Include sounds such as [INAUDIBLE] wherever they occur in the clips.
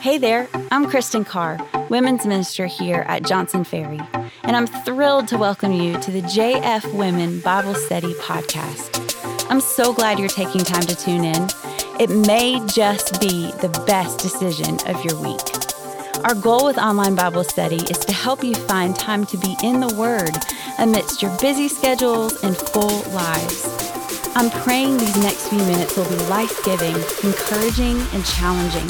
Hey there, I'm Kristen Carr, Women's Minister here at Johnson Ferry, and I'm thrilled to welcome you to the JF Women Bible Study Podcast. I'm so glad you're taking time to tune in. It may just be the best decision of your week. Our goal with online Bible study is to help you find time to be in the Word amidst your busy schedules and full lives. I'm praying these next few minutes will be life giving, encouraging, and challenging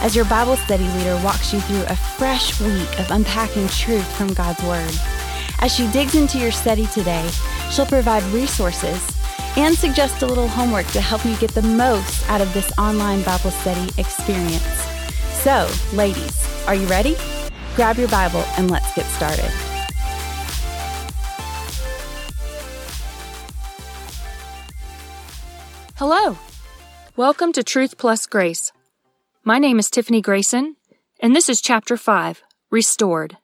as your Bible study leader walks you through a fresh week of unpacking truth from God's Word. As she digs into your study today, she'll provide resources and suggest a little homework to help you get the most out of this online Bible study experience. So, ladies, are you ready? Grab your Bible and let's get started. Hello. Welcome to Truth Plus Grace. My name is Tiffany Grayson, and this is chapter 5, Restored.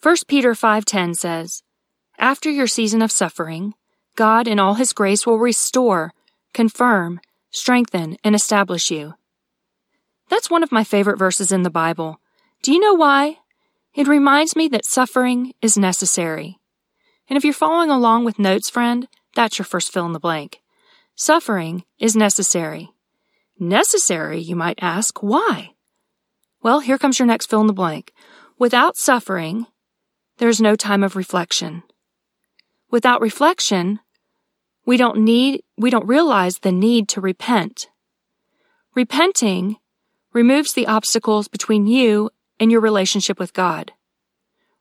1 Peter 5:10 says, "After your season of suffering, God in all his grace will restore, confirm, strengthen, and establish you." That's one of my favorite verses in the Bible. Do you know why? It reminds me that suffering is necessary. And if you're following along with notes, friend, that's your first fill in the blank. Suffering is necessary. Necessary, you might ask. Why? Well, here comes your next fill in the blank. Without suffering, there's no time of reflection. Without reflection, we don't need, we don't realize the need to repent. Repenting removes the obstacles between you and your relationship with God.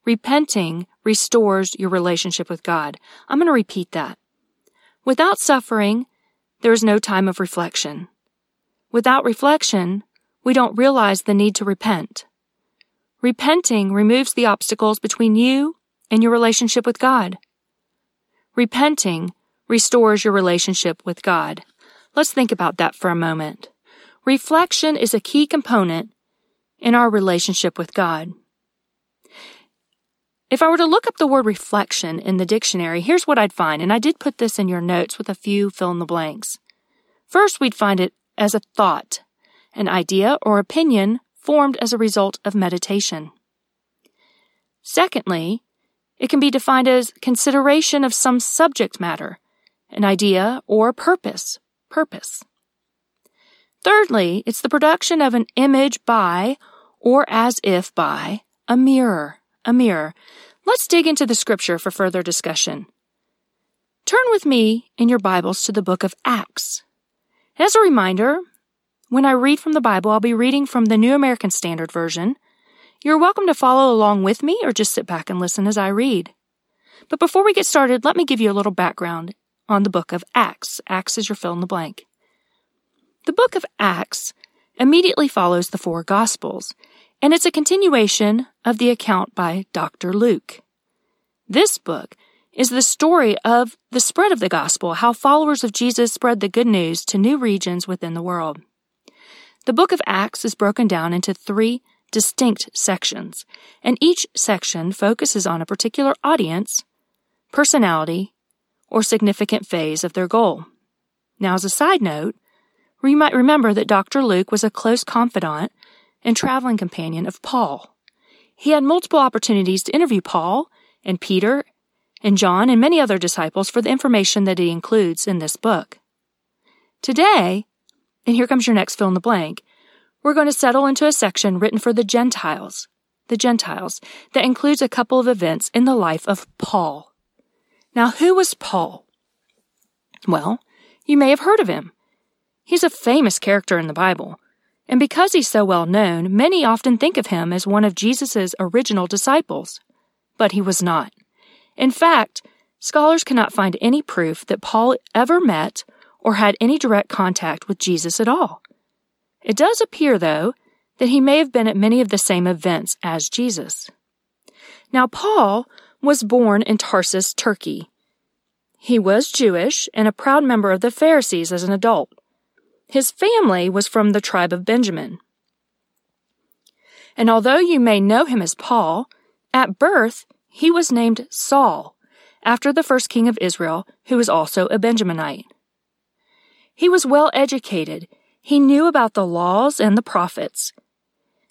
Repenting restores your relationship with God. I'm going to repeat that. Without suffering, there is no time of reflection. Without reflection, we don't realize the need to repent. Repenting removes the obstacles between you and your relationship with God. Repenting restores your relationship with God. Let's think about that for a moment. Reflection is a key component in our relationship with God. If I were to look up the word reflection in the dictionary, here's what I'd find, and I did put this in your notes with a few fill in the blanks. First, we'd find it as a thought, an idea or opinion formed as a result of meditation. Secondly, it can be defined as consideration of some subject matter, an idea or purpose, purpose. Thirdly, it's the production of an image by, or as if by, a mirror, a mirror. Let's dig into the scripture for further discussion. Turn with me in your Bibles to the book of Acts. As a reminder, when I read from the Bible, I'll be reading from the New American Standard Version. You're welcome to follow along with me or just sit back and listen as I read. But before we get started, let me give you a little background on the book of Acts. Acts is your fill in the blank. The book of Acts immediately follows the four Gospels, and it's a continuation of the account by Dr. Luke. This book is the story of the spread of the gospel, how followers of Jesus spread the good news to new regions within the world. The book of Acts is broken down into three distinct sections, and each section focuses on a particular audience, personality, or significant phase of their goal. Now, as a side note, we might remember that Dr. Luke was a close confidant and traveling companion of Paul. He had multiple opportunities to interview Paul and Peter and John and many other disciples for the information that he includes in this book. Today, and here comes your next fill in the blank, we're going to settle into a section written for the Gentiles, the Gentiles, that includes a couple of events in the life of Paul. Now, who was Paul? Well, you may have heard of him. He's a famous character in the Bible, and because he's so well known, many often think of him as one of Jesus' original disciples. But he was not. In fact, scholars cannot find any proof that Paul ever met or had any direct contact with Jesus at all. It does appear, though, that he may have been at many of the same events as Jesus. Now, Paul was born in Tarsus, Turkey. He was Jewish and a proud member of the Pharisees as an adult. His family was from the tribe of Benjamin. And although you may know him as Paul, at birth he was named Saul, after the first king of Israel, who was also a Benjaminite. He was well educated. He knew about the laws and the prophets.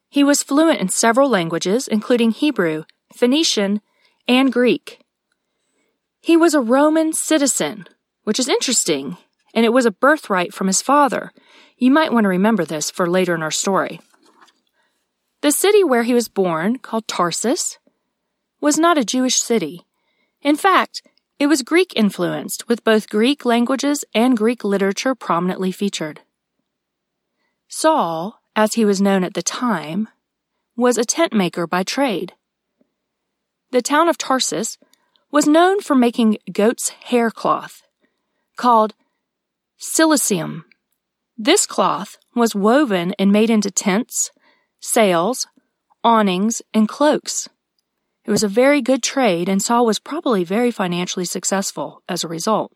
He was fluent in several languages, including Hebrew, Phoenician, and Greek. He was a Roman citizen, which is interesting, and it was a birthright from his father. You might want to remember this for later in our story. The city where he was born, called Tarsus, was not a Jewish city. In fact, it was Greek influenced, with both Greek languages and Greek literature prominently featured. Saul, as he was known at the time, was a tent maker by trade. The town of Tarsus was known for making goat's hair cloth, called cilicium. This cloth was woven and made into tents, sails, awnings, and cloaks. It was a very good trade, and Saul was probably very financially successful as a result.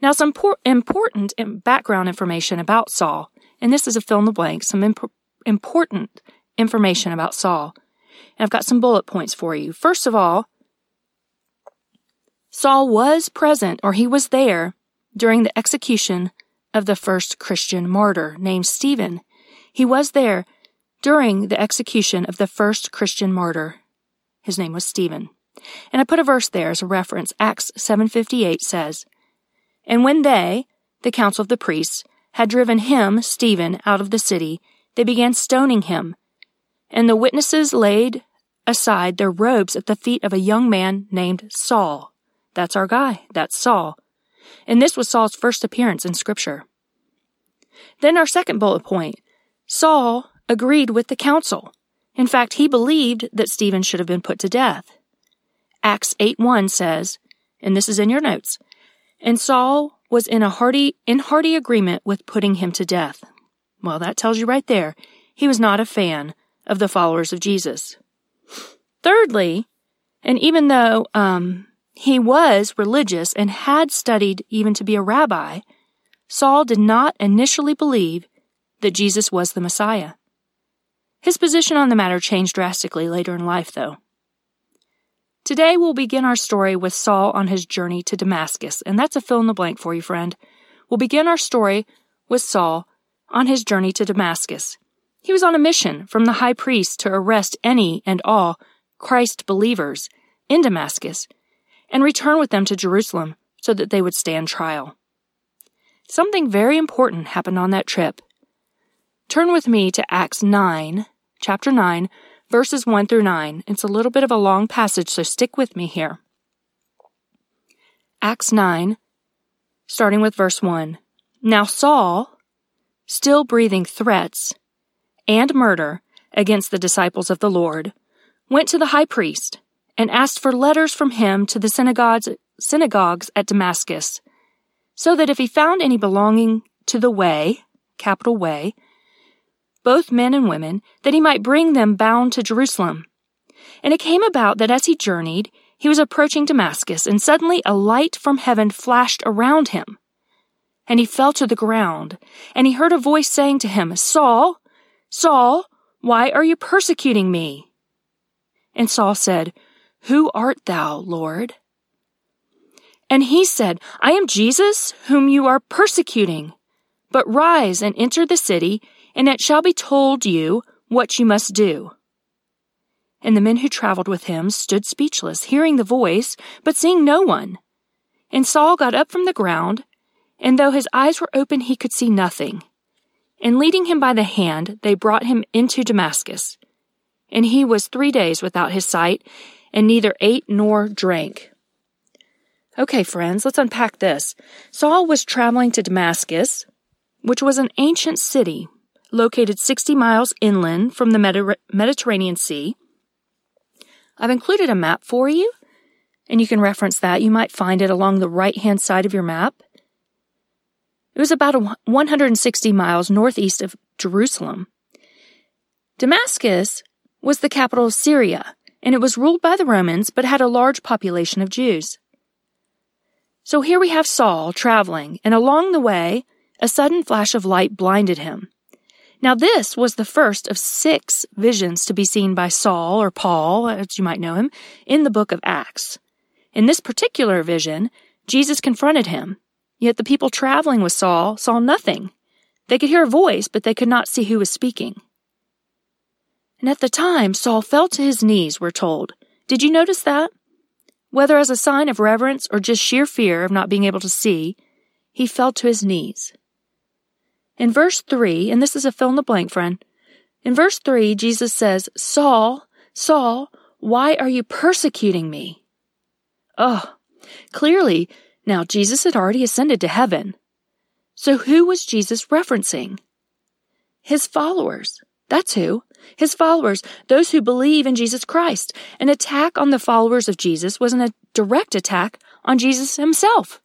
Now, some por- important background information about Saul, and this is a fill in the blank, some imp- important information about Saul. And I've got some bullet points for you. First of all, Saul was present, or he was there, during the execution of the first Christian martyr named Stephen. He was there during the execution of the first Christian martyr his name was Stephen. And I put a verse there as a reference. Acts 7:58 says, "And when they, the council of the priests, had driven him, Stephen, out of the city, they began stoning him. And the witnesses laid aside their robes at the feet of a young man named Saul. That's our guy. That's Saul. And this was Saul's first appearance in scripture. Then our second bullet point. Saul agreed with the council. In fact, he believed that Stephen should have been put to death. Acts 8 1 says, and this is in your notes, and Saul was in a hearty, in hearty agreement with putting him to death. Well, that tells you right there, he was not a fan of the followers of Jesus. Thirdly, and even though um, he was religious and had studied even to be a rabbi, Saul did not initially believe that Jesus was the Messiah. His position on the matter changed drastically later in life, though. Today we'll begin our story with Saul on his journey to Damascus, and that's a fill in the blank for you, friend. We'll begin our story with Saul on his journey to Damascus. He was on a mission from the high priest to arrest any and all Christ believers in Damascus and return with them to Jerusalem so that they would stand trial. Something very important happened on that trip. Turn with me to Acts 9, chapter 9, verses 1 through 9. It's a little bit of a long passage, so stick with me here. Acts 9, starting with verse 1. Now Saul, still breathing threats and murder against the disciples of the Lord, went to the high priest and asked for letters from him to the synagogues, synagogues at Damascus, so that if he found any belonging to the way, capital way, both men and women, that he might bring them bound to Jerusalem. And it came about that as he journeyed, he was approaching Damascus, and suddenly a light from heaven flashed around him. And he fell to the ground, and he heard a voice saying to him, Saul, Saul, why are you persecuting me? And Saul said, Who art thou, Lord? And he said, I am Jesus, whom you are persecuting. But rise and enter the city, and it shall be told you what you must do. And the men who traveled with him stood speechless, hearing the voice, but seeing no one. And Saul got up from the ground, and though his eyes were open, he could see nothing. And leading him by the hand, they brought him into Damascus. And he was three days without his sight, and neither ate nor drank. Okay, friends, let's unpack this. Saul was traveling to Damascus, which was an ancient city located 60 miles inland from the Medi- Mediterranean Sea. I've included a map for you, and you can reference that. You might find it along the right hand side of your map. It was about 160 miles northeast of Jerusalem. Damascus was the capital of Syria, and it was ruled by the Romans but had a large population of Jews. So here we have Saul traveling, and along the way, a sudden flash of light blinded him. Now, this was the first of six visions to be seen by Saul, or Paul, as you might know him, in the book of Acts. In this particular vision, Jesus confronted him, yet the people traveling with Saul saw nothing. They could hear a voice, but they could not see who was speaking. And at the time, Saul fell to his knees, we're told. Did you notice that? Whether as a sign of reverence or just sheer fear of not being able to see, he fell to his knees. In verse 3, and this is a fill in the blank, friend. In verse 3, Jesus says, Saul, Saul, why are you persecuting me? Oh, clearly, now Jesus had already ascended to heaven. So who was Jesus referencing? His followers. That's who. His followers, those who believe in Jesus Christ. An attack on the followers of Jesus was a direct attack on Jesus himself.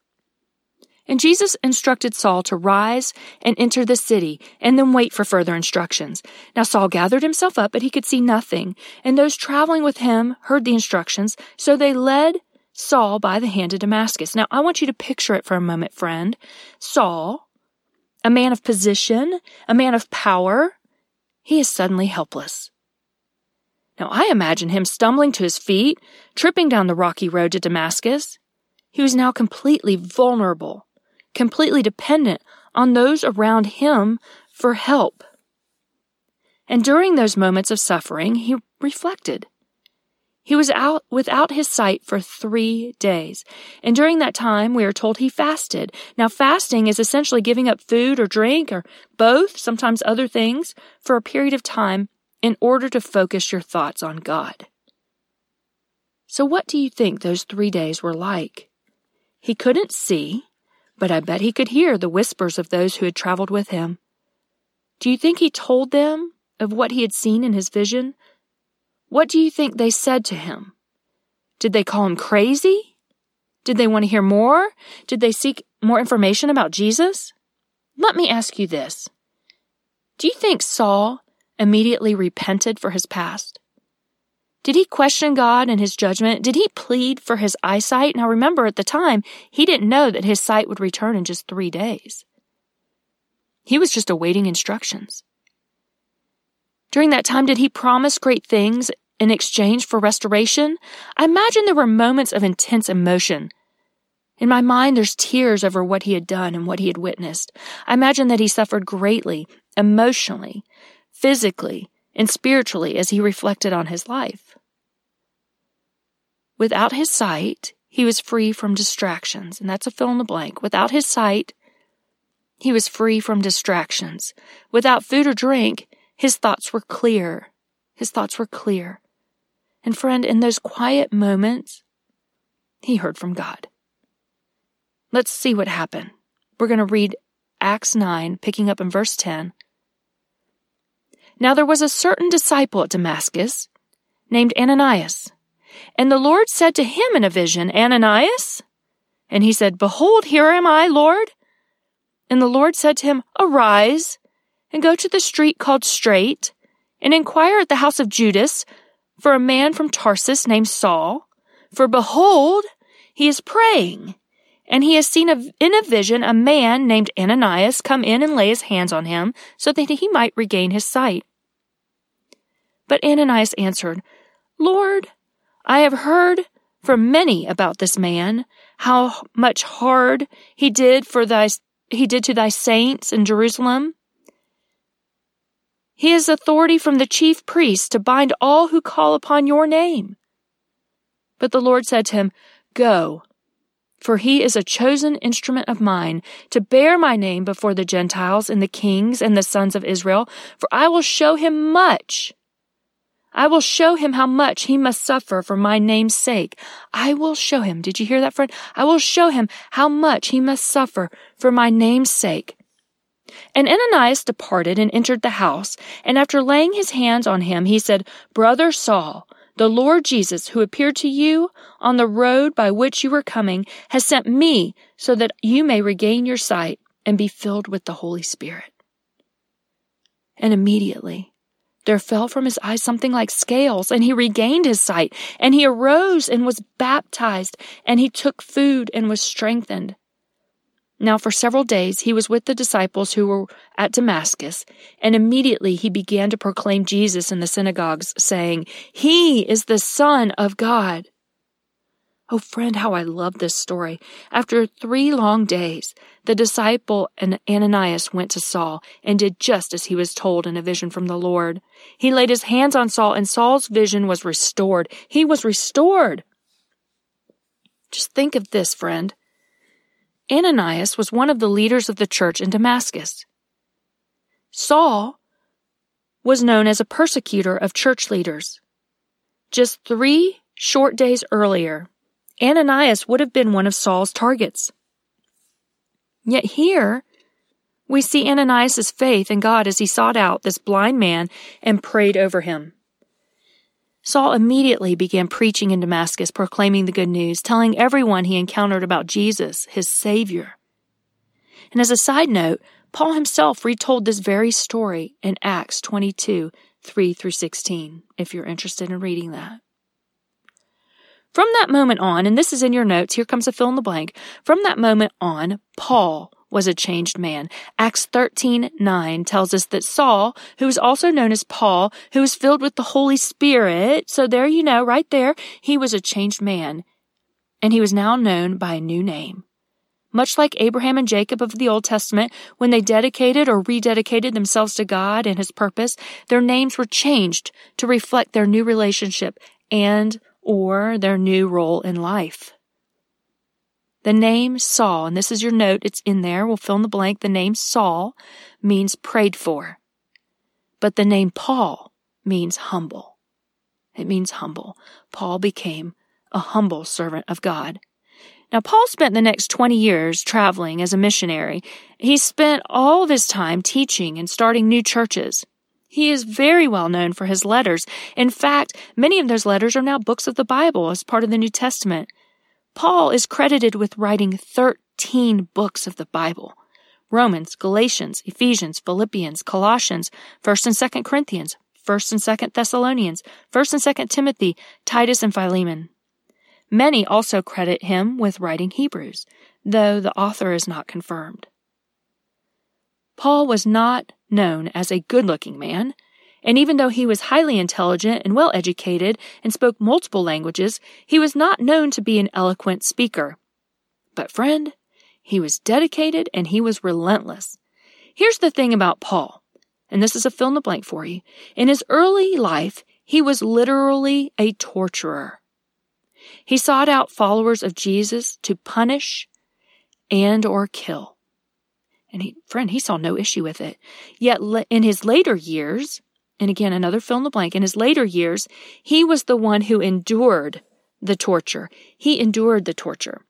And Jesus instructed Saul to rise and enter the city and then wait for further instructions. Now Saul gathered himself up, but he could see nothing. And those traveling with him heard the instructions, so they led Saul by the hand to Damascus. Now I want you to picture it for a moment, friend. Saul, a man of position, a man of power, he is suddenly helpless. Now I imagine him stumbling to his feet, tripping down the rocky road to Damascus. He was now completely vulnerable completely dependent on those around him for help. And during those moments of suffering, he reflected. He was out without his sight for three days. And during that time, we are told he fasted. Now, fasting is essentially giving up food or drink or both, sometimes other things, for a period of time in order to focus your thoughts on God. So, what do you think those three days were like? He couldn't see, but I bet he could hear the whispers of those who had traveled with him. Do you think he told them of what he had seen in his vision? What do you think they said to him? Did they call him crazy? Did they want to hear more? Did they seek more information about Jesus? Let me ask you this. Do you think Saul immediately repented for his past? Did he question God and his judgment? Did he plead for his eyesight? Now remember, at the time, he didn't know that his sight would return in just three days. He was just awaiting instructions. During that time, did he promise great things in exchange for restoration? I imagine there were moments of intense emotion. In my mind, there's tears over what he had done and what he had witnessed. I imagine that he suffered greatly, emotionally, physically, and spiritually as he reflected on his life. Without his sight, he was free from distractions, and that's a fill in the blank. Without his sight, he was free from distractions. Without food or drink, his thoughts were clear. His thoughts were clear. And friend, in those quiet moments, he heard from God. Let's see what happened. We're going to read Acts 9, picking up in verse 10. Now there was a certain disciple at Damascus named Ananias. And the Lord said to him in a vision, Ananias? And he said, Behold, here am I, Lord. And the Lord said to him, Arise and go to the street called Straight and inquire at the house of Judas for a man from Tarsus named Saul. For behold, he is praying. And he has seen a, in a vision a man named Ananias come in and lay his hands on him so that he might regain his sight. But Ananias answered, Lord, I have heard from many about this man, how much hard he did for thy, he did to thy saints in Jerusalem. He has authority from the chief priests to bind all who call upon your name. But the Lord said to him, Go, for he is a chosen instrument of mine to bear my name before the Gentiles and the kings and the sons of Israel, for I will show him much I will show him how much he must suffer for my name's sake. I will show him. Did you hear that, friend? I will show him how much he must suffer for my name's sake. And Ananias departed and entered the house, and after laying his hands on him, he said, Brother Saul, the Lord Jesus, who appeared to you on the road by which you were coming, has sent me so that you may regain your sight and be filled with the Holy Spirit. And immediately there fell from his eyes something like scales, and he regained his sight, and he arose and was baptized, and he took food and was strengthened. Now, for several days he was with the disciples who were at Damascus, and immediately he began to proclaim Jesus in the synagogues, saying, He is the Son of God. Oh, friend, how I love this story. After three long days, the disciple Ananias went to Saul and did just as he was told in a vision from the Lord. He laid his hands on Saul and Saul's vision was restored. He was restored. Just think of this, friend. Ananias was one of the leaders of the church in Damascus. Saul was known as a persecutor of church leaders. Just three short days earlier, Ananias would have been one of Saul's targets. Yet here, we see Ananias' faith in God as he sought out this blind man and prayed over him. Saul immediately began preaching in Damascus, proclaiming the good news, telling everyone he encountered about Jesus, his Savior. And as a side note, Paul himself retold this very story in Acts 22, 3 through 16, if you're interested in reading that. From that moment on, and this is in your notes, here comes a fill in the blank. From that moment on, Paul was a changed man. Acts 13, 9 tells us that Saul, who is also known as Paul, who was filled with the Holy Spirit, so there you know, right there, he was a changed man. And he was now known by a new name. Much like Abraham and Jacob of the Old Testament, when they dedicated or rededicated themselves to God and his purpose, their names were changed to reflect their new relationship and or their new role in life. The name Saul, and this is your note, it's in there, we'll fill in the blank. The name Saul means prayed for. But the name Paul means humble. It means humble. Paul became a humble servant of God. Now, Paul spent the next 20 years traveling as a missionary. He spent all of his time teaching and starting new churches. He is very well known for his letters. In fact, many of those letters are now books of the Bible as part of the New Testament. Paul is credited with writing 13 books of the Bible. Romans, Galatians, Ephesians, Philippians, Colossians, 1st and 2nd Corinthians, 1st and 2nd Thessalonians, 1st and 2nd Timothy, Titus and Philemon. Many also credit him with writing Hebrews, though the author is not confirmed. Paul was not known as a good looking man. And even though he was highly intelligent and well educated and spoke multiple languages, he was not known to be an eloquent speaker. But friend, he was dedicated and he was relentless. Here's the thing about Paul, and this is a fill in the blank for you. In his early life, he was literally a torturer. He sought out followers of Jesus to punish and or kill. And he, friend, he saw no issue with it. Yet in his later years, and again, another fill in the blank, in his later years, he was the one who endured the torture. He endured the torture.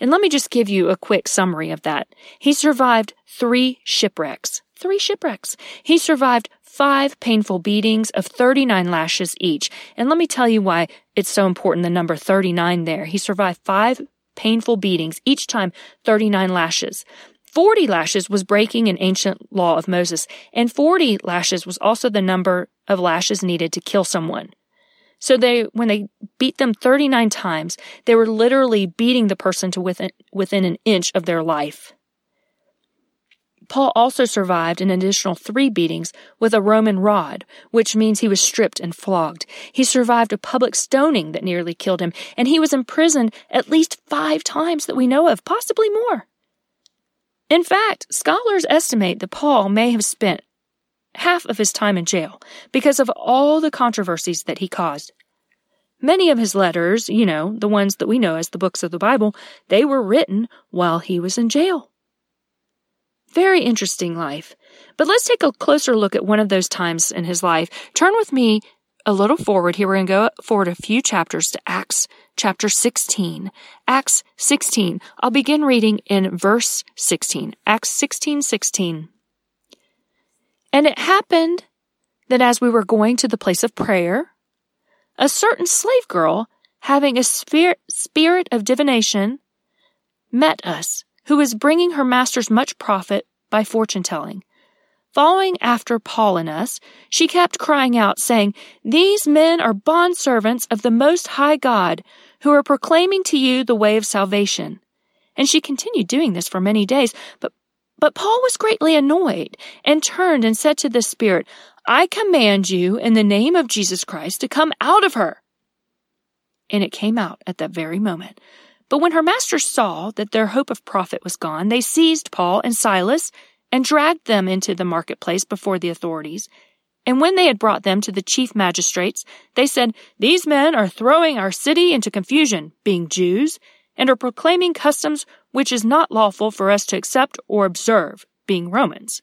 And let me just give you a quick summary of that. He survived three shipwrecks. Three shipwrecks. He survived five painful beatings of 39 lashes each. And let me tell you why it's so important, the number 39 there. He survived five painful beatings, each time 39 lashes. 40 lashes was breaking an ancient law of Moses, and 40 lashes was also the number of lashes needed to kill someone. So they, when they beat them 39 times, they were literally beating the person to within, within an inch of their life. Paul also survived an additional three beatings with a Roman rod, which means he was stripped and flogged. He survived a public stoning that nearly killed him, and he was imprisoned at least five times that we know of, possibly more. In fact, scholars estimate that Paul may have spent half of his time in jail because of all the controversies that he caused. Many of his letters, you know, the ones that we know as the books of the Bible, they were written while he was in jail. Very interesting life. But let's take a closer look at one of those times in his life. Turn with me a little forward here. We're going to go forward a few chapters to Acts chapter 16. Acts 16. I'll begin reading in verse 16. Acts 16, 16. And it happened that as we were going to the place of prayer, a certain slave girl, having a spirit, spirit of divination, met us, who was bringing her masters much profit by fortune telling. Following after Paul and us, she kept crying out, saying, These men are bondservants of the Most High God, who are proclaiming to you the way of salvation. And she continued doing this for many days, but but Paul was greatly annoyed and turned and said to the Spirit, I command you in the name of Jesus Christ to come out of her. And it came out at that very moment. But when her masters saw that their hope of profit was gone, they seized Paul and Silas and dragged them into the marketplace before the authorities. And when they had brought them to the chief magistrates, they said, These men are throwing our city into confusion, being Jews, and are proclaiming customs which is not lawful for us to accept or observe, being Romans.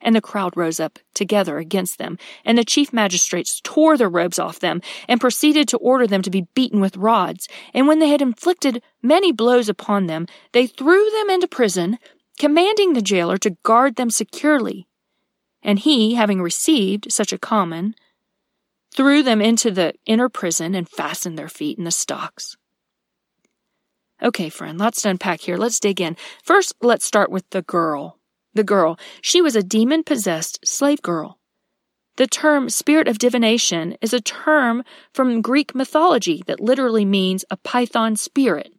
And the crowd rose up together against them, and the chief magistrates tore their robes off them, and proceeded to order them to be beaten with rods. And when they had inflicted many blows upon them, they threw them into prison, commanding the jailer to guard them securely. And he, having received such a common, threw them into the inner prison and fastened their feet in the stocks. Okay, friend, lots to unpack here. Let's dig in. First, let's start with the girl the girl. She was a demon possessed slave girl. The term spirit of divination is a term from Greek mythology that literally means a python spirit.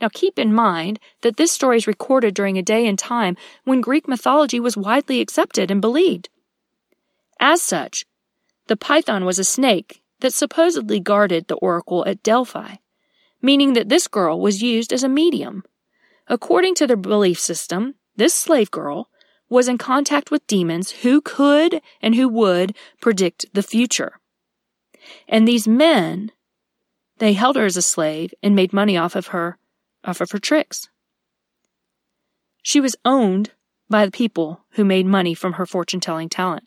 Now keep in mind that this story is recorded during a day and time when Greek mythology was widely accepted and believed. As such, the python was a snake that supposedly guarded the oracle at Delphi, meaning that this girl was used as a medium. According to their belief system, this slave girl was in contact with demons who could and who would predict the future. And these men, they held her as a slave and made money off of her, off of her tricks. She was owned by the people who made money from her fortune telling talent.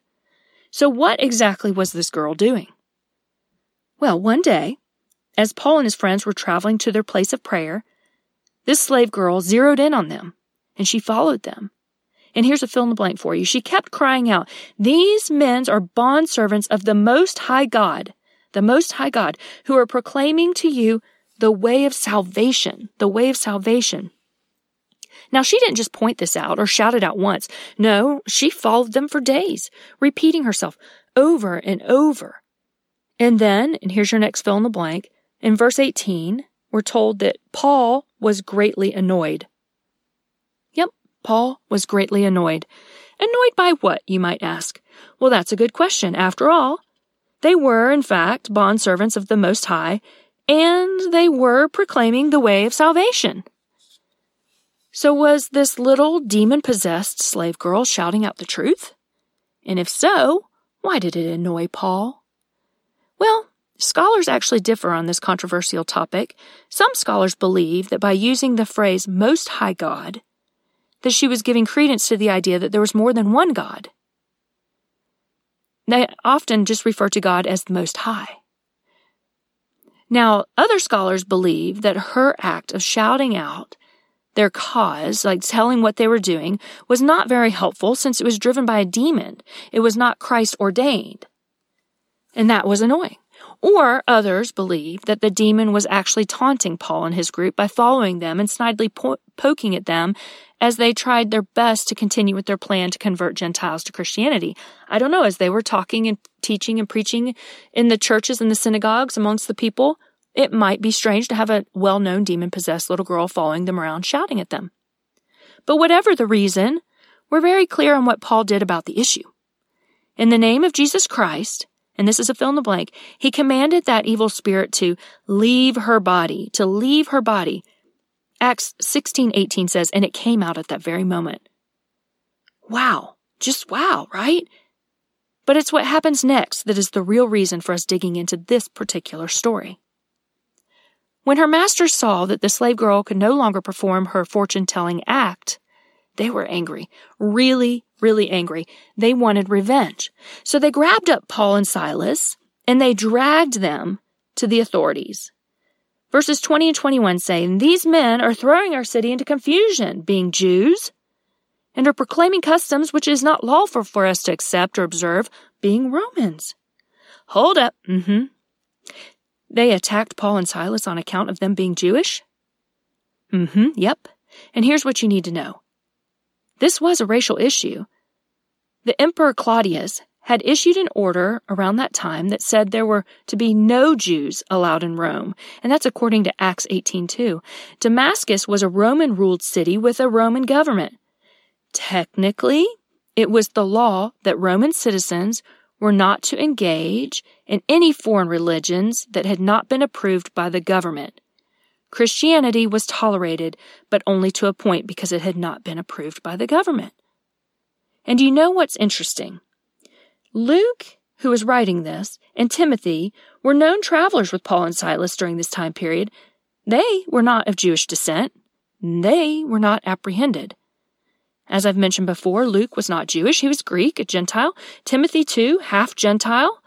So what exactly was this girl doing? Well, one day, as Paul and his friends were traveling to their place of prayer, this slave girl zeroed in on them and she followed them. And here's a fill in the blank for you. She kept crying out, These men are bondservants of the Most High God, the Most High God, who are proclaiming to you the way of salvation, the way of salvation. Now, she didn't just point this out or shout it out once. No, she followed them for days, repeating herself over and over. And then, and here's your next fill in the blank, in verse 18, we're told that Paul was greatly annoyed. Yep, Paul was greatly annoyed. Annoyed by what, you might ask? Well, that's a good question. After all, they were, in fact, bondservants of the Most High, and they were proclaiming the way of salvation. So was this little demon possessed slave girl shouting out the truth? And if so, why did it annoy Paul? Well, scholars actually differ on this controversial topic. Some scholars believe that by using the phrase Most High God, that she was giving credence to the idea that there was more than one God. They often just refer to God as the Most High. Now, other scholars believe that her act of shouting out their cause, like telling what they were doing, was not very helpful since it was driven by a demon. It was not Christ ordained. And that was annoying. Or others believe that the demon was actually taunting Paul and his group by following them and snidely po- poking at them as they tried their best to continue with their plan to convert Gentiles to Christianity. I don't know, as they were talking and teaching and preaching in the churches and the synagogues amongst the people, it might be strange to have a well known demon possessed little girl following them around shouting at them. But whatever the reason, we're very clear on what Paul did about the issue. In the name of Jesus Christ, and this is a fill in the blank, he commanded that evil spirit to leave her body, to leave her body, Acts 16:18 says, and it came out at that very moment. Wow, just wow, right? But it's what happens next that is the real reason for us digging into this particular story. When her masters saw that the slave girl could no longer perform her fortune telling act, they were angry, really, really angry. They wanted revenge. So they grabbed up Paul and Silas and they dragged them to the authorities. Verses 20 and 21 say, And these men are throwing our city into confusion, being Jews, and are proclaiming customs which is not lawful for us to accept or observe, being Romans. Hold up. Mm-hmm. They attacked Paul and Silas on account of them being Jewish? Mm-hmm, yep. And here's what you need to know. This was a racial issue. The Emperor Claudius had issued an order around that time that said there were to be no Jews allowed in Rome, and that's according to Acts 18:2. Damascus was a Roman ruled city with a Roman government. Technically, it was the law that Roman citizens were not to engage in any foreign religions that had not been approved by the government. Christianity was tolerated, but only to a point because it had not been approved by the government. And you know what's interesting? Luke, who was writing this, and Timothy were known travelers with Paul and Silas during this time period. They were not of Jewish descent. They were not apprehended. As I've mentioned before, Luke was not Jewish. He was Greek, a Gentile. Timothy, too, half Gentile.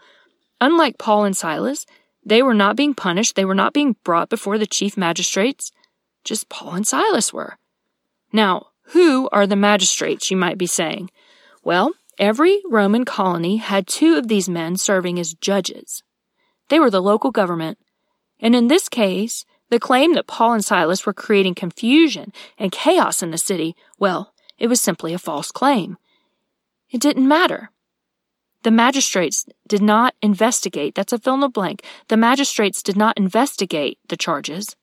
Unlike Paul and Silas, they were not being punished. They were not being brought before the chief magistrates. Just Paul and Silas were. Now, who are the magistrates, you might be saying? Well, every Roman colony had two of these men serving as judges. They were the local government. And in this case, the claim that Paul and Silas were creating confusion and chaos in the city, well, it was simply a false claim. It didn't matter. The magistrates did not investigate, that's a fill in the blank. The magistrates did not investigate the charges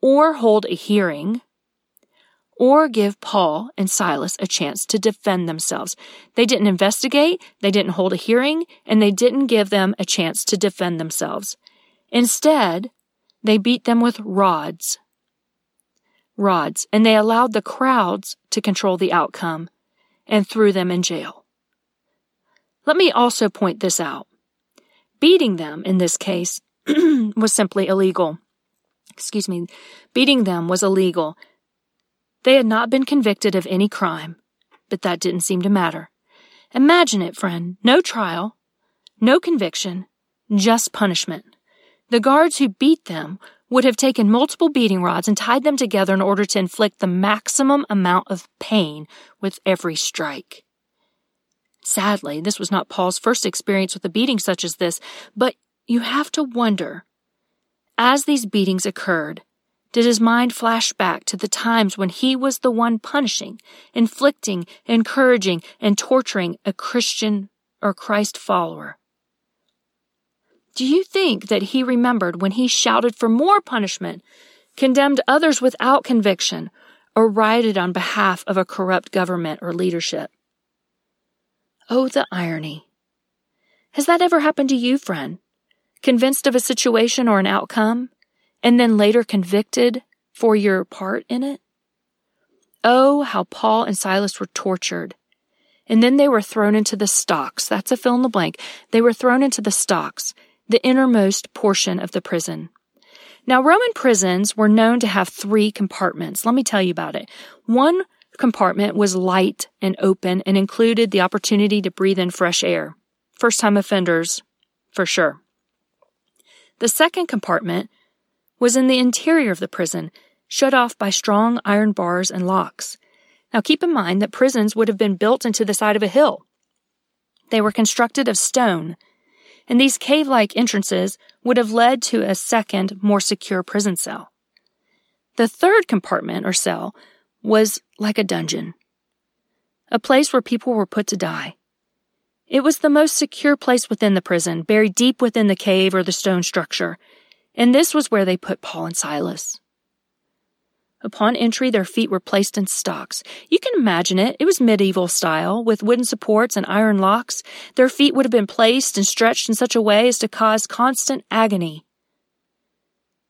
or hold a hearing or give Paul and Silas a chance to defend themselves. They didn't investigate, they didn't hold a hearing, and they didn't give them a chance to defend themselves. Instead, they beat them with rods. Rods, and they allowed the crowds to control the outcome and threw them in jail. Let me also point this out. Beating them, in this case, [CLEARS THROAT] was simply illegal. Excuse me. Beating them was illegal. They had not been convicted of any crime, but that didn't seem to matter. Imagine it, friend. No trial, no conviction, just punishment. The guards who beat them would have taken multiple beating rods and tied them together in order to inflict the maximum amount of pain with every strike. Sadly, this was not Paul's first experience with a beating such as this, but you have to wonder. As these beatings occurred, did his mind flash back to the times when he was the one punishing, inflicting, encouraging, and torturing a Christian or Christ follower? Do you think that he remembered when he shouted for more punishment, condemned others without conviction, or rioted on behalf of a corrupt government or leadership? Oh, the irony. Has that ever happened to you, friend? Convinced of a situation or an outcome, and then later convicted for your part in it? Oh, how Paul and Silas were tortured. And then they were thrown into the stocks. That's a fill in the blank. They were thrown into the stocks, the innermost portion of the prison. Now, Roman prisons were known to have three compartments. Let me tell you about it. One compartment was light and open and included the opportunity to breathe in fresh air. First time offenders, for sure. The second compartment was in the interior of the prison, shut off by strong iron bars and locks. Now keep in mind that prisons would have been built into the side of a hill. They were constructed of stone, and these cave like entrances would have led to a second, more secure prison cell. The third compartment or cell was like a dungeon, a place where people were put to die. It was the most secure place within the prison, buried deep within the cave or the stone structure, and this was where they put Paul and Silas. Upon entry, their feet were placed in stocks. You can imagine it. It was medieval style, with wooden supports and iron locks. Their feet would have been placed and stretched in such a way as to cause constant agony.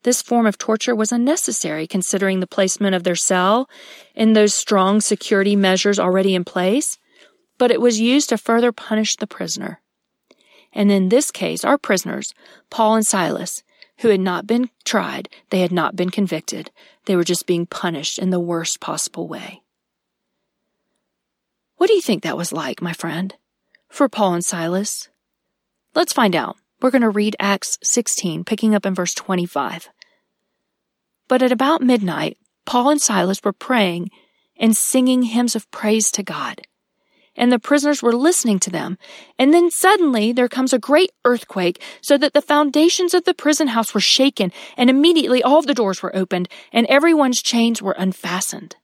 This form of torture was unnecessary considering the placement of their cell and those strong security measures already in place, but it was used to further punish the prisoner. And in this case, our prisoners, Paul and Silas, who had not been tried, they had not been convicted, they were just being punished in the worst possible way. What do you think that was like, my friend, for Paul and Silas? Let's find out. We're going to read Acts 16, picking up in verse 25. But at about midnight, Paul and Silas were praying and singing hymns of praise to God. And the prisoners were listening to them. And then suddenly there comes a great earthquake so that the foundations of the prison house were shaken and immediately all the doors were opened and everyone's chains were unfastened.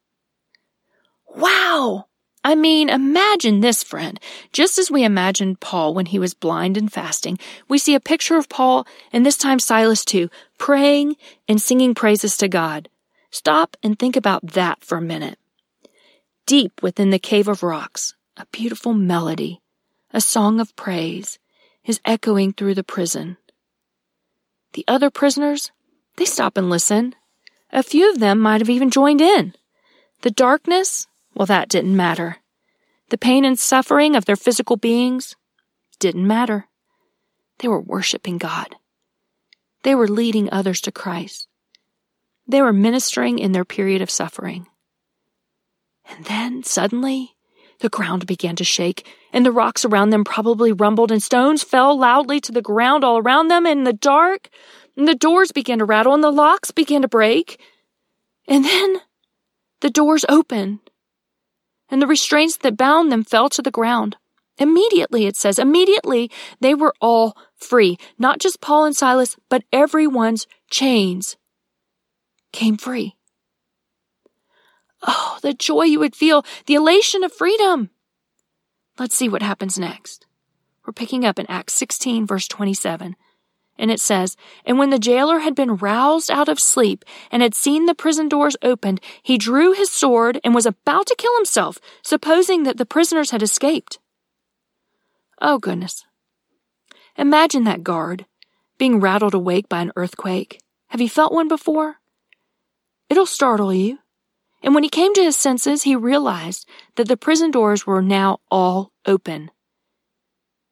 Wow! I mean, imagine this, friend. Just as we imagined Paul when he was blind and fasting, we see a picture of Paul, and this time Silas too, praying and singing praises to God. Stop and think about that for a minute. Deep within the cave of rocks, a beautiful melody, a song of praise, is echoing through the prison. The other prisoners, they stop and listen. A few of them might have even joined in. The darkness, well, that didn't matter. The pain and suffering of their physical beings didn't matter. They were worshiping God. They were leading others to Christ. They were ministering in their period of suffering. And then suddenly, the ground began to shake, and the rocks around them probably rumbled, and stones fell loudly to the ground all around them in the dark, and the doors began to rattle, and the locks began to break. And then the doors opened, and the restraints that bound them fell to the ground. Immediately, it says, immediately they were all free. Not just Paul and Silas, but everyone's chains came free. Oh, the joy you would feel, the elation of freedom. Let's see what happens next. We're picking up in Acts 16, verse 27. And it says, And when the jailer had been roused out of sleep and had seen the prison doors opened, he drew his sword and was about to kill himself, supposing that the prisoners had escaped. Oh, goodness. Imagine that guard being rattled awake by an earthquake. Have you felt one before? It'll startle you. And when he came to his senses, he realized that the prison doors were now all open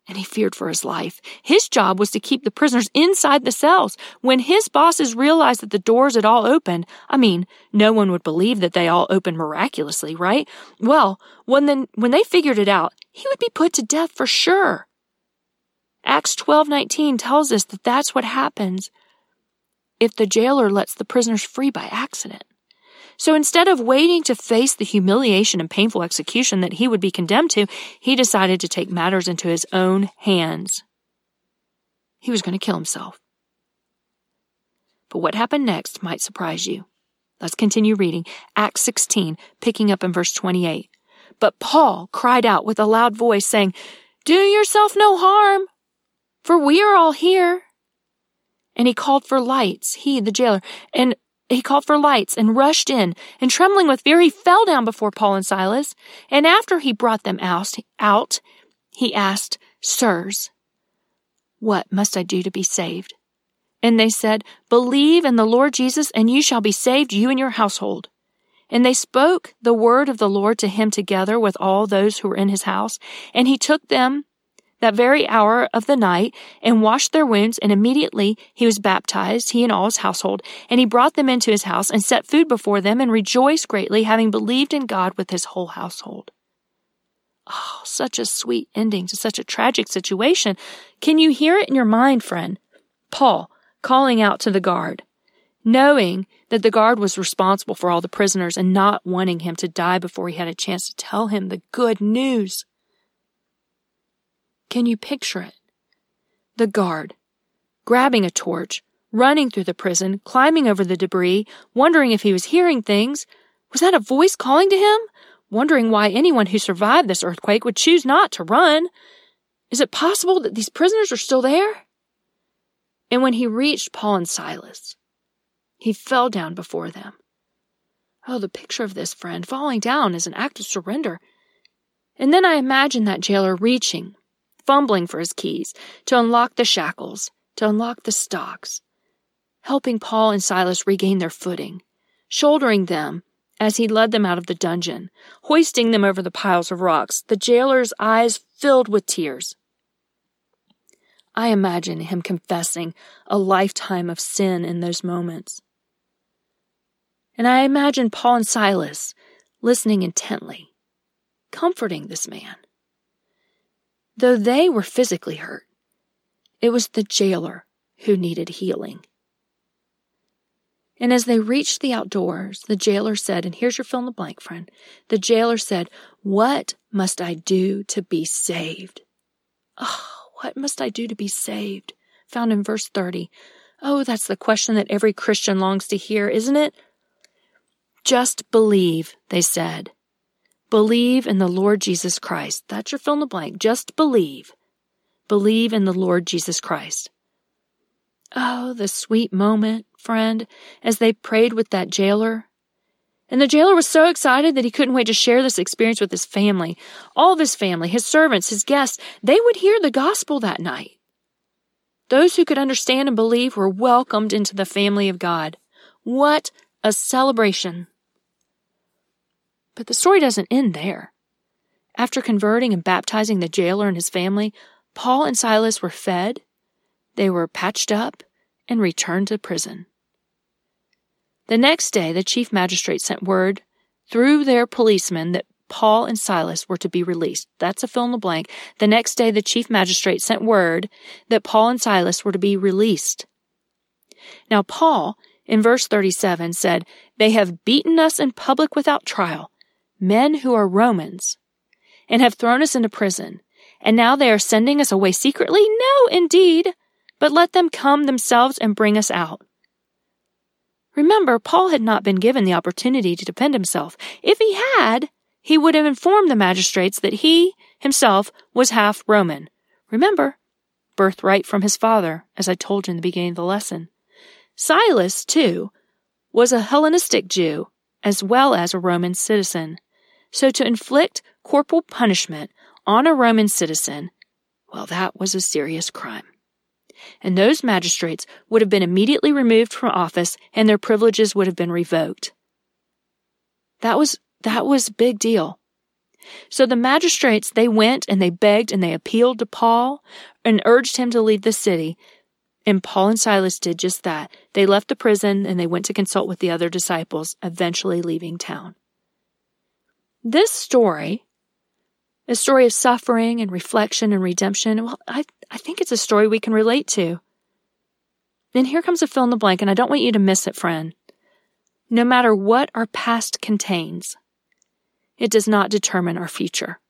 and he feared for his life. His job was to keep the prisoners inside the cells. When his bosses realized that the doors had all opened, I mean, no one would believe that they all opened miraculously, right? Well, when then, when they figured it out, he would be put to death for sure. Acts 12:19 tells us that that's what happens if the jailer lets the prisoners free by accident. So instead of waiting to face the humiliation and painful execution that he would be condemned to, he decided to take matters into his own hands. He was going to kill himself. But what happened next might surprise you. Let's continue reading. Acts 16, picking up in verse 28. But Paul cried out with a loud voice, saying, Do yourself no harm, for we are all here. And he called for lights, he, the jailer, and he called for lights and rushed in, and trembling with fear, he fell down before Paul and Silas. And after he brought them out, out, he asked, Sirs, what must I do to be saved? And they said, Believe in the Lord Jesus, and you shall be saved, you and your household. And they spoke the word of the Lord to him together with all those who were in his house. And he took them that very hour of the night and washed their wounds, and immediately he was baptized, he and all his household, and he brought them into his house and set food before them and rejoiced greatly, having believed in God with his whole household. Oh, such a sweet ending to such a tragic situation. Can you hear it in your mind, friend? Paul calling out to the guard, knowing that the guard was responsible for all the prisoners and not wanting him to die before he had a chance to tell him the good news. Can you picture it? The guard, grabbing a torch, running through the prison, climbing over the debris, wondering if he was hearing things. Was that a voice calling to him? Wondering why anyone who survived this earthquake would choose not to run. Is it possible that these prisoners are still there? And when he reached Paul and Silas, he fell down before them. Oh, the picture of this friend falling down is an act of surrender. And then I imagine that jailer reaching, fumbling for his keys, to unlock the shackles, to unlock the stocks, helping Paul and Silas regain their footing, shouldering them as he led them out of the dungeon, hoisting them over the piles of rocks, the jailer's eyes filled with tears. I imagine him confessing a lifetime of sin in those moments. And I imagine Paul and Silas listening intently, comforting this man though they were physically hurt. It was the jailer who needed healing. And as they reached the outdoors, the jailer said, and here's your fill in the blank, friend. The jailer said, What must I do to be saved? Oh, what must I do to be saved? Found in verse 30. Oh, that's the question that every Christian longs to hear, isn't it? Just believe, they said. Believe in the Lord Jesus Christ. That's your fill in the blank. Just believe. Believe in the Lord Jesus Christ. Oh, the sweet moment, friend, as they prayed with that jailer. And the jailer was so excited that he couldn't wait to share this experience with his family. All of his family, his servants, his guests, they would hear the gospel that night. Those who could understand and believe were welcomed into the family of God. What a celebration. But the story doesn't end there. After converting and baptizing the jailer and his family, Paul and Silas were fed, they were patched up, and returned to prison. The next day, the chief magistrate sent word through their policemen that Paul and Silas were to be released. That's a fill in the blank. The next day, the chief magistrate sent word that Paul and Silas were to be released. Now, Paul, in verse 37, said, They have beaten us in public without trial, men who are Romans, and have thrown us into prison. And now they are sending us away secretly? No, indeed. But let them come themselves and bring us out. Remember, Paul had not been given the opportunity to defend himself. If he had, he would have informed the magistrates that he himself was half Roman. Remember, birthright from his father, as I told you in the beginning of the lesson. Silas, too, was a Hellenistic Jew as well as a Roman citizen. So to inflict corporal punishment on a Roman citizen, well, that was a serious crime. And those magistrates would have been immediately removed from office and their privileges would have been revoked. That was that was big deal. So the magistrates, they went and they begged and they appealed to Paul and urged him to leave the city. And Paul and Silas did just that. They left the prison and they went to consult with the other disciples, eventually leaving town. This story, a story of suffering and reflection and redemption, well, I, I think it's a story we can relate to. Then here comes a fill in the blank, and I don't want you to miss it, friend. No matter what our past contains, it does not determine our future.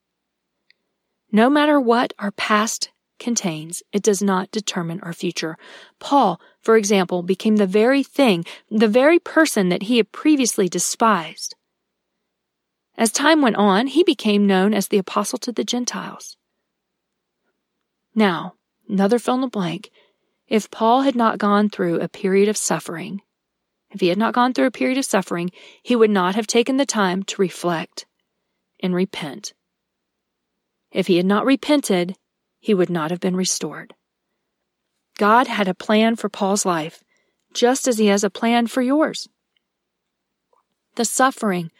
No matter what our past contains, it does not determine our future. Paul, for example, became the very thing, the very person that he had previously despised. As time went on, he became known as the apostle to the Gentiles. Now, another fill in the blank. If Paul had not gone through a period of suffering, if he had not gone through a period of suffering, he would not have taken the time to reflect and repent. If he had not repented, he would not have been restored. God had a plan for Paul's life, just as he has a plan for yours. The suffering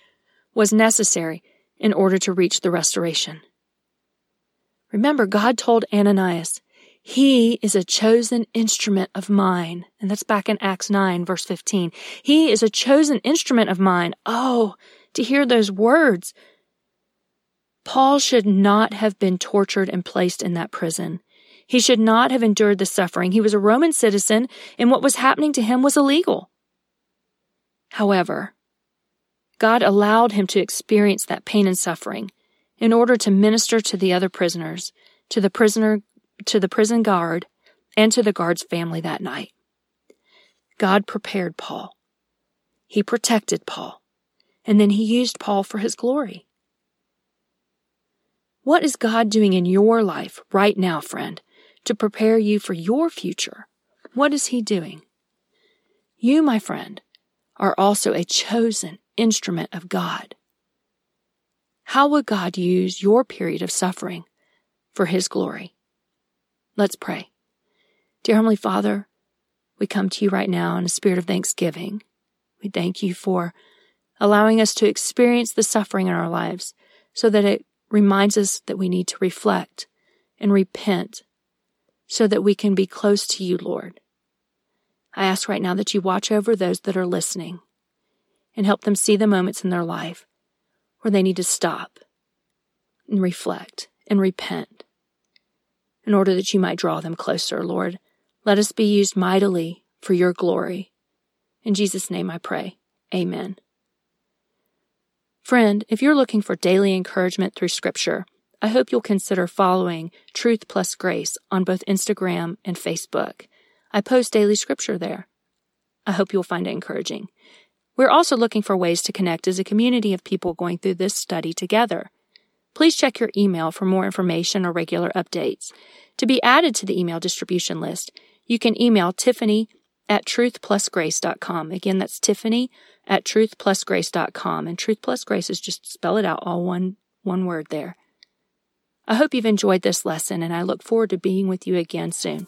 was necessary in order to reach the restoration. Remember, God told Ananias, He is a chosen instrument of mine. And that's back in Acts 9, verse 15. He is a chosen instrument of mine. Oh, to hear those words Paul should not have been tortured and placed in that prison. He should not have endured the suffering. He was a Roman citizen, and what was happening to him was illegal. However, God allowed him to experience that pain and suffering in order to minister to the other prisoners, to the prisoner, to the prison guard, and to the guard's family that night. God prepared Paul. He protected Paul, and then he used Paul for his glory. What is God doing in your life right now, friend, to prepare you for your future? What is He doing? You, my friend, are also a chosen instrument of God. How would God use your period of suffering for His glory? Let's pray. Dear Heavenly Father, we come to you right now in a spirit of thanksgiving. We thank you for allowing us to experience the suffering in our lives so that it reminds us that we need to reflect and repent so that we can be close to you, Lord. I ask right now that you watch over those that are listening and help them see the moments in their life where they need to stop and reflect and repent in order that you might draw them closer, Lord. Let us be used mightily for your glory. In Jesus' name I pray. Amen. Friend, if you're looking for daily encouragement through Scripture, I hope you'll consider following Truth Plus Grace on both Instagram and Facebook. I post daily scripture there. I hope you'll find it encouraging. We're also looking for ways to connect as a community of people going through this study together. Please check your email for more information or regular updates. To be added to the email distribution list, you can email Tiffany at truthplusgrace.com. Again, that's Tiffany at truthplusgrace.com. And Truth Plus Grace is just spell it out, all one, one word there. I hope you've enjoyed this lesson, and I look forward to being with you again soon.